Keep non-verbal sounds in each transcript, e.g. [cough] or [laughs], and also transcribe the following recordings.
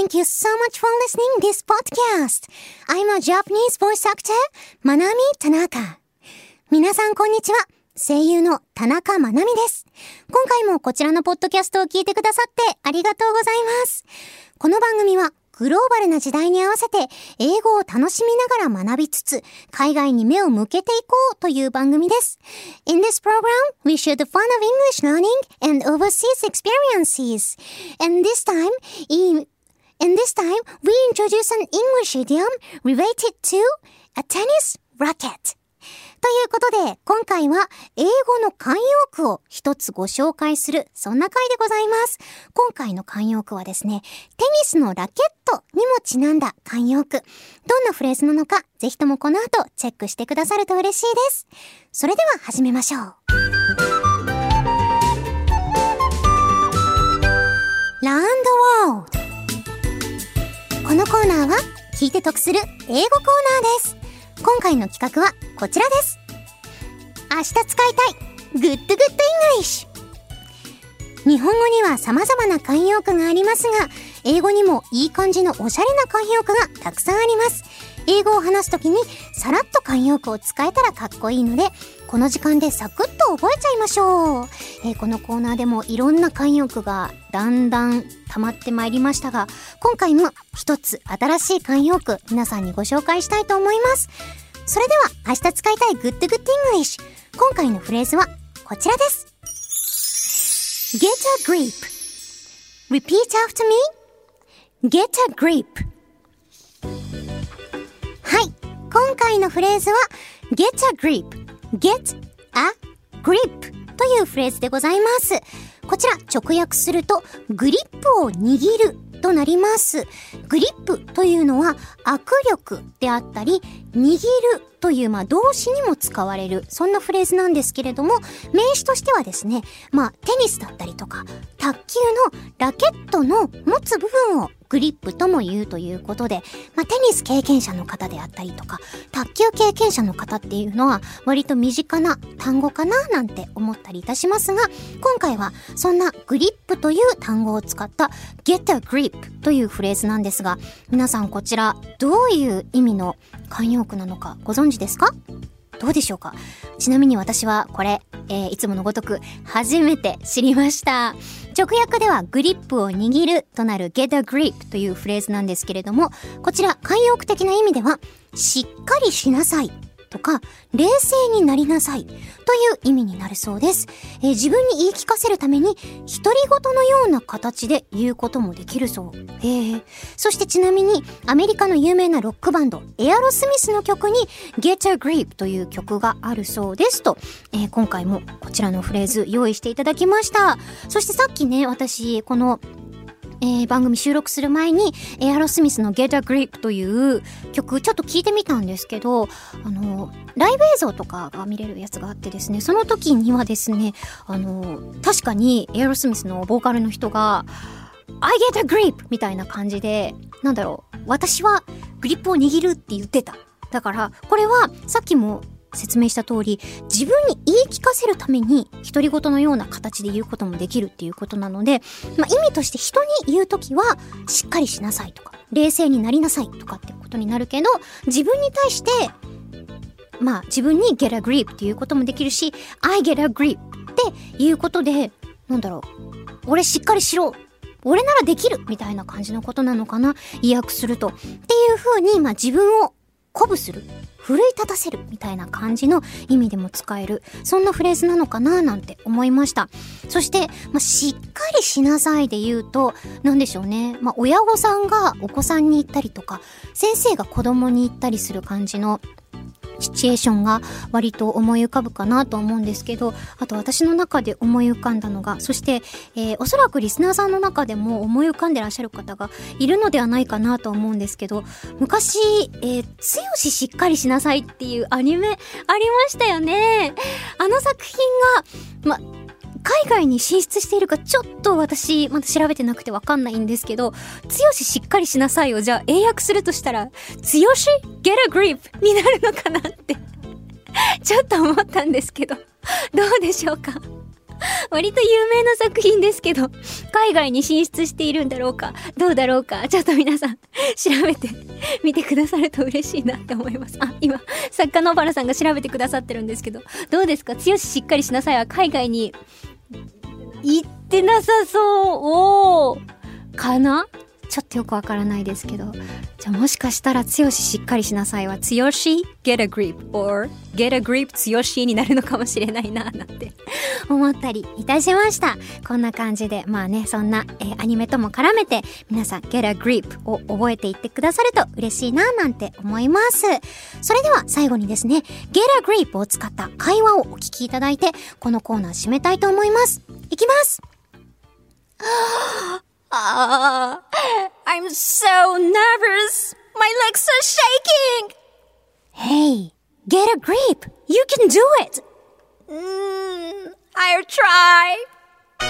Thank you so much for listening this podcast. I'm a Japanese voice actor, Manami Tanaka. 皆さんこんにちは。声優の田中まなみです。今回もこちらのポッドキャストを聞いてくださってありがとうございます。この番組はグローバルな時代に合わせて英語を楽しみながら学びつつ海外に目を向けていこうという番組です。In this program, we share the fun of English learning and overseas experiences. And this time, in And this time, we introduce an English idiom related to a tennis racket. ということで、今回は英語の慣用句を一つご紹介する、そんな回でございます。今回の慣用句はですね、テニスのラケットにもちなんだ慣用句。どんなフレーズなのか、ぜひともこの後チェックしてくださると嬉しいです。それでは始めましょう。 Learn the World。このコーナーは、聞いて得する英語コーナーです。今回の企画はこちらです。明日使いたい Good Good English 日本語には様々な慣用句がありますが、英語にもいい感じのおしゃれな慣用句がたくさんあります。英語を話すときにさらっと慣用句を使えたらかっこいいので、この時間でサクッと覚えちゃいましょう。えー、このコーナーでもいろんな慣用句がだんだん溜まってまいりましたが、今回も一つ新しい慣用句皆さんにご紹介したいと思います。それでは明日使いたい Good Good English 今回のフレーズはこちらです Get a grip Repeat after me Get a grip 今回のフレーズは Get a grip Get a grip というフレーズでございますこちら直訳するとグリップを握るとなります。グリップというのは握力であったり、握るというまあ動詞にも使われる、そんなフレーズなんですけれども、名詞としてはですね、まあテニスだったりとか、卓球のラケットの持つ部分をグリップとも言うということで、まあ、テニス経験者の方であったりとか、卓球経験者の方っていうのは割と身近な単語かななんて思ったりいたしますが、今回はそんなグリップという単語を使った get a grip というフレーズなんですが、皆さんこちらどういう意味の慣用句なのかご存知ですか？どうでしょうか？ちなみに私はこれ、えー、いつものごとく初めて知りました。直訳ではグリップを握るとなる get a grip というフレーズなんですけれども、こちら慣用句的な意味では、しっかりしなさい。とか、冷静になりなさいという意味になるそうです。えー、自分に言い聞かせるために、独り言のような形で言うこともできるそう。へえ、そしてちなみに、アメリカの有名なロックバンド、エアロスミスの曲に、Get a Grip という曲があるそうですと、えー、今回もこちらのフレーズ用意していただきました。そしてさっきね、私、このえー、番組収録する前に、エアロスミスの Get a Grip という曲、ちょっと聞いてみたんですけど、あの、ライブ映像とかが見れるやつがあってですね、その時にはですね、あの、確かにエアロスミスのボーカルの人が、I get a grip! みたいな感じで、なんだろう、私はグリップを握るって言ってた。だから、これはさっきも説明した通り、自分に言い聞かせるために、独り言のような形で言うこともできるっていうことなので、まあ、意味として人に言うときは、しっかりしなさいとか、冷静になりなさいとかってことになるけど、自分に対して、まあ、自分に get a grip っていうこともできるし、I get a grip っていうことで、なんだろう、俺しっかりしろ俺ならできるみたいな感じのことなのかな意訳すると。っていう風に、まあ自分を鼓舞する。奮い立たせるみたいな感じの意味でも使える。そんなフレーズなのかななんて思いました。そして、まあ、しっかりしなさいで言うと、何でしょうね。まあ、親御さんがお子さんに行ったりとか、先生が子供に行ったりする感じのシチュエーションが割と思い浮かぶかなと思うんですけど、あと私の中で思い浮かんだのが、そして、えー、おそらくリスナーさんの中でも思い浮かんでらっしゃる方がいるのではないかなと思うんですけど、昔、えー、強ししっかりしなさいっていうアニメありましたよね。あの作品が、ま、海外に進出しているかちょっと私まだ調べてなくてわかんないんですけど、強ししっかりしなさいをじゃあ英訳するとしたら、強し？get a grip になるのかなって。[laughs] ちょっと思ったんですけど、どうでしょうか？割と有名な作品ですけど、海外に進出しているんだろうか、どうだろうか、ちょっと皆さん、調べてみてくださると嬉しいなって思います。あ、今、作家のバラさんが調べてくださってるんですけど、どうですか？強ししっかりしなさいは海外に行ってなさそう。かな？ちょっとよくわからないですけど。じゃあもしかしたら、つよししっかりしなさいは、つよし？Get a grip or get a grip つよしになるのかもしれないな、なんて思ったりいたしました。こんな感じで、まあね、そんな、えー、アニメとも絡めて、皆さん get a grip を覚えていってくださると嬉しいな、なんて思います。それでは最後にですね、get a grip を使った会話をお聞きいただいて、このコーナー締めたいと思います。いきますあ I'm so nervous. My legs are shaking. Hey, get a grip. You can do it. Mm, I'll try. [laughs]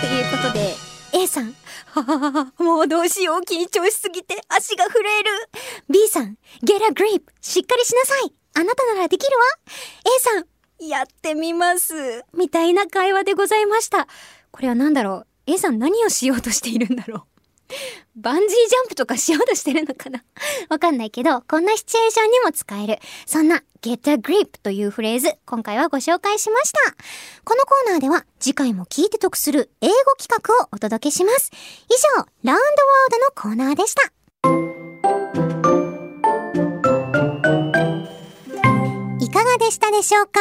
ということで、A さん、は [laughs] もうどうしよう、緊張しすぎて足が震える。B さん、get a grip. しっかりしなさい。あなたならできるわ。A さん、やってみます。みたいな会話でございました。これは何だろう ?A さん何をしようとしているんだろう？[laughs] バンジージャンプとかしようとしてるのかな？[laughs] わかんないけど、こんなシチュエーションにも使える。そんな get a grip というフレーズ、今回はご紹介しました。このコーナーでは次回も聞いて得する英語企画をお届けします。以上、ラウンドワードのコーナーでした。したでしょうか？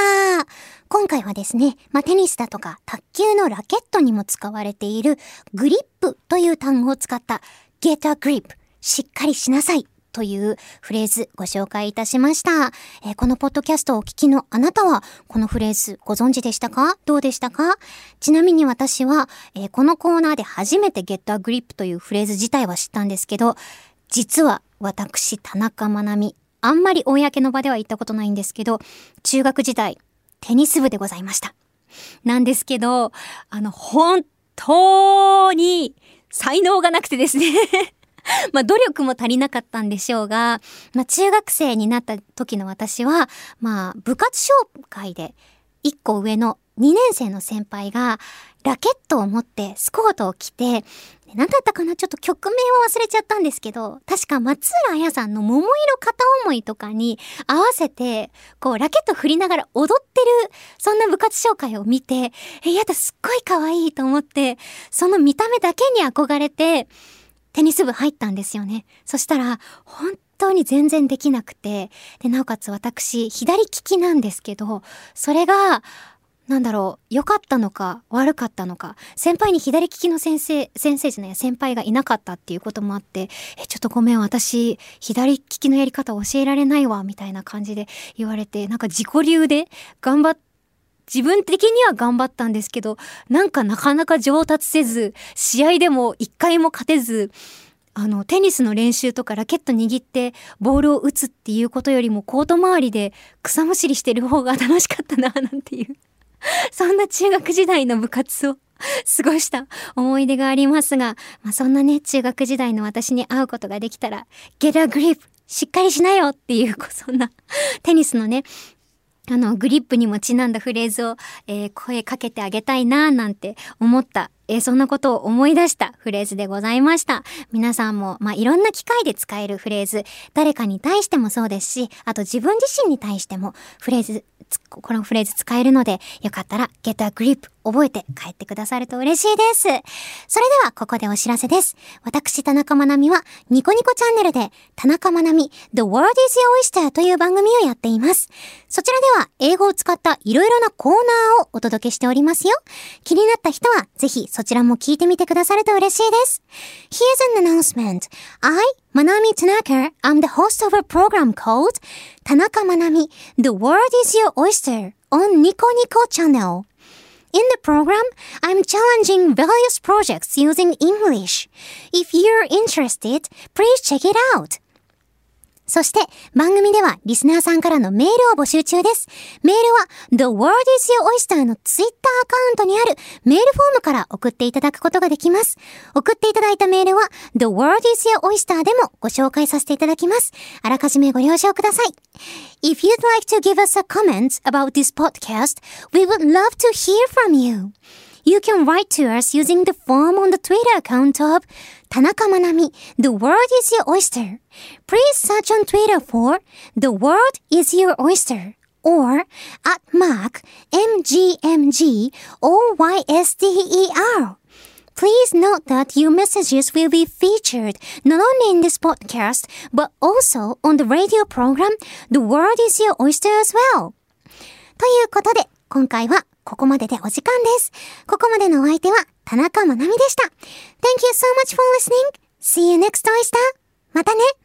今回はですね、まあ、テニスだとか卓球のラケットにも使われているグリップという単語を使った get a grip しっかりしなさいというフレーズご紹介いたしました、えー、このポッドキャストをお聞きのあなたはこのフレーズご存知でしたか？どうでしたか？ちなみに私は、えー、このコーナーで初めて get a grip というフレーズ自体は知ったんですけど実は私田中まなみあんまり公の場では言ったことないんですけど中学時代テニス部でございました。なんですけど、あの、本当に才能がなくてですね [laughs] まあ努力も足りなかったんでしょうが、まあ中学生になった時の私は、まあ部活紹介で一個上の2年生の先輩がラケットを持ってスコートを着て、何だったかな？ちょっと曲名を忘れちゃったんですけど、確か松浦彩さんの桃色片思いとかに合わせて、こうラケット振りながら踊ってる、そんな部活紹介を見て、え、やだ、すっごい可愛いと思って、その見た目だけに憧れて、テニス部入ったんですよね。そしたら、本当に全然できなくて、で、なおかつ私、左利きなんですけど、それが、なんだろう、良かったのか悪かったのか、先輩に左利きの先生、先生じゃない、先輩がいなかったっていうこともあって、え、ちょっとごめん、私、左利きのやり方教えられないわ、みたいな感じで言われて、なんか自己流で頑張っ、自分的には頑張ったんですけど、なんかなかなか上達せず、試合でも一回も勝てず、あの、テニスの練習とかラケット握ってボールを打つっていうことよりもコート周りで草むしりしてる方が楽しかったな、なんていう。[laughs] そんな中学時代の部活を [laughs] 過ごした思い出がありますが、まあ、そんなね、中学時代の私に会うことができたら、ゲラグリップしっかりしなよっていう、[laughs] そんなテニスのね、あの、グリップにもちなんだフレーズを、えー、声かけてあげたいななんて思ったえー、そんなことを思い出したフレーズでございました。皆さんも、まあ、いろんな機会で使えるフレーズ、誰かに対してもそうですし、あと自分自身に対してもフレーズ、このフレーズ使えるので、よかったら get a grip 覚えて帰ってくださると嬉しいです。それでは、ここでお知らせです。私、田中まなみは、ニコニコチャンネルで、田中まなみ The World is Your Oyster という番組をやっています。そちらでは、英語を使ったいろいろなコーナーをお届けしておりますよ。気になった人は、ぜひそちらも聞いてみてくださると嬉しいです。Here's an announcement. I, Manami Tanaka, am the host of a program called 田中まなみ The World is Your Oyster on Nico Nico Channel. In the program, I'm challenging various projects using English. If you're interested, please check it out. そして、番組ではリスナーさんからのメールを募集中です。メールは、The World is Your Oyster のツイッターアカウントにあるメールフォームから送っていただくことができます。送っていただいたメールは、The World is Your Oyster でもご紹介させていただきます。あらかじめご了承ください。If you'd like to give us a comment about this podcast, we would love to hear from you. You can write to us using the form on the Twitter account of 田中まなみ The World is Your Oyster. Please search on Twitter for The World is Your Oyster or at Mark MGMG OYSTER. Please note that your messages will be featured not only in this podcast but also on the radio program The World is Your Oyster as well. ということで、今回は ここまででお時間です。ここまでのお相手は田中まなみでした。Thank you so much for listening. See you next oyster. またね。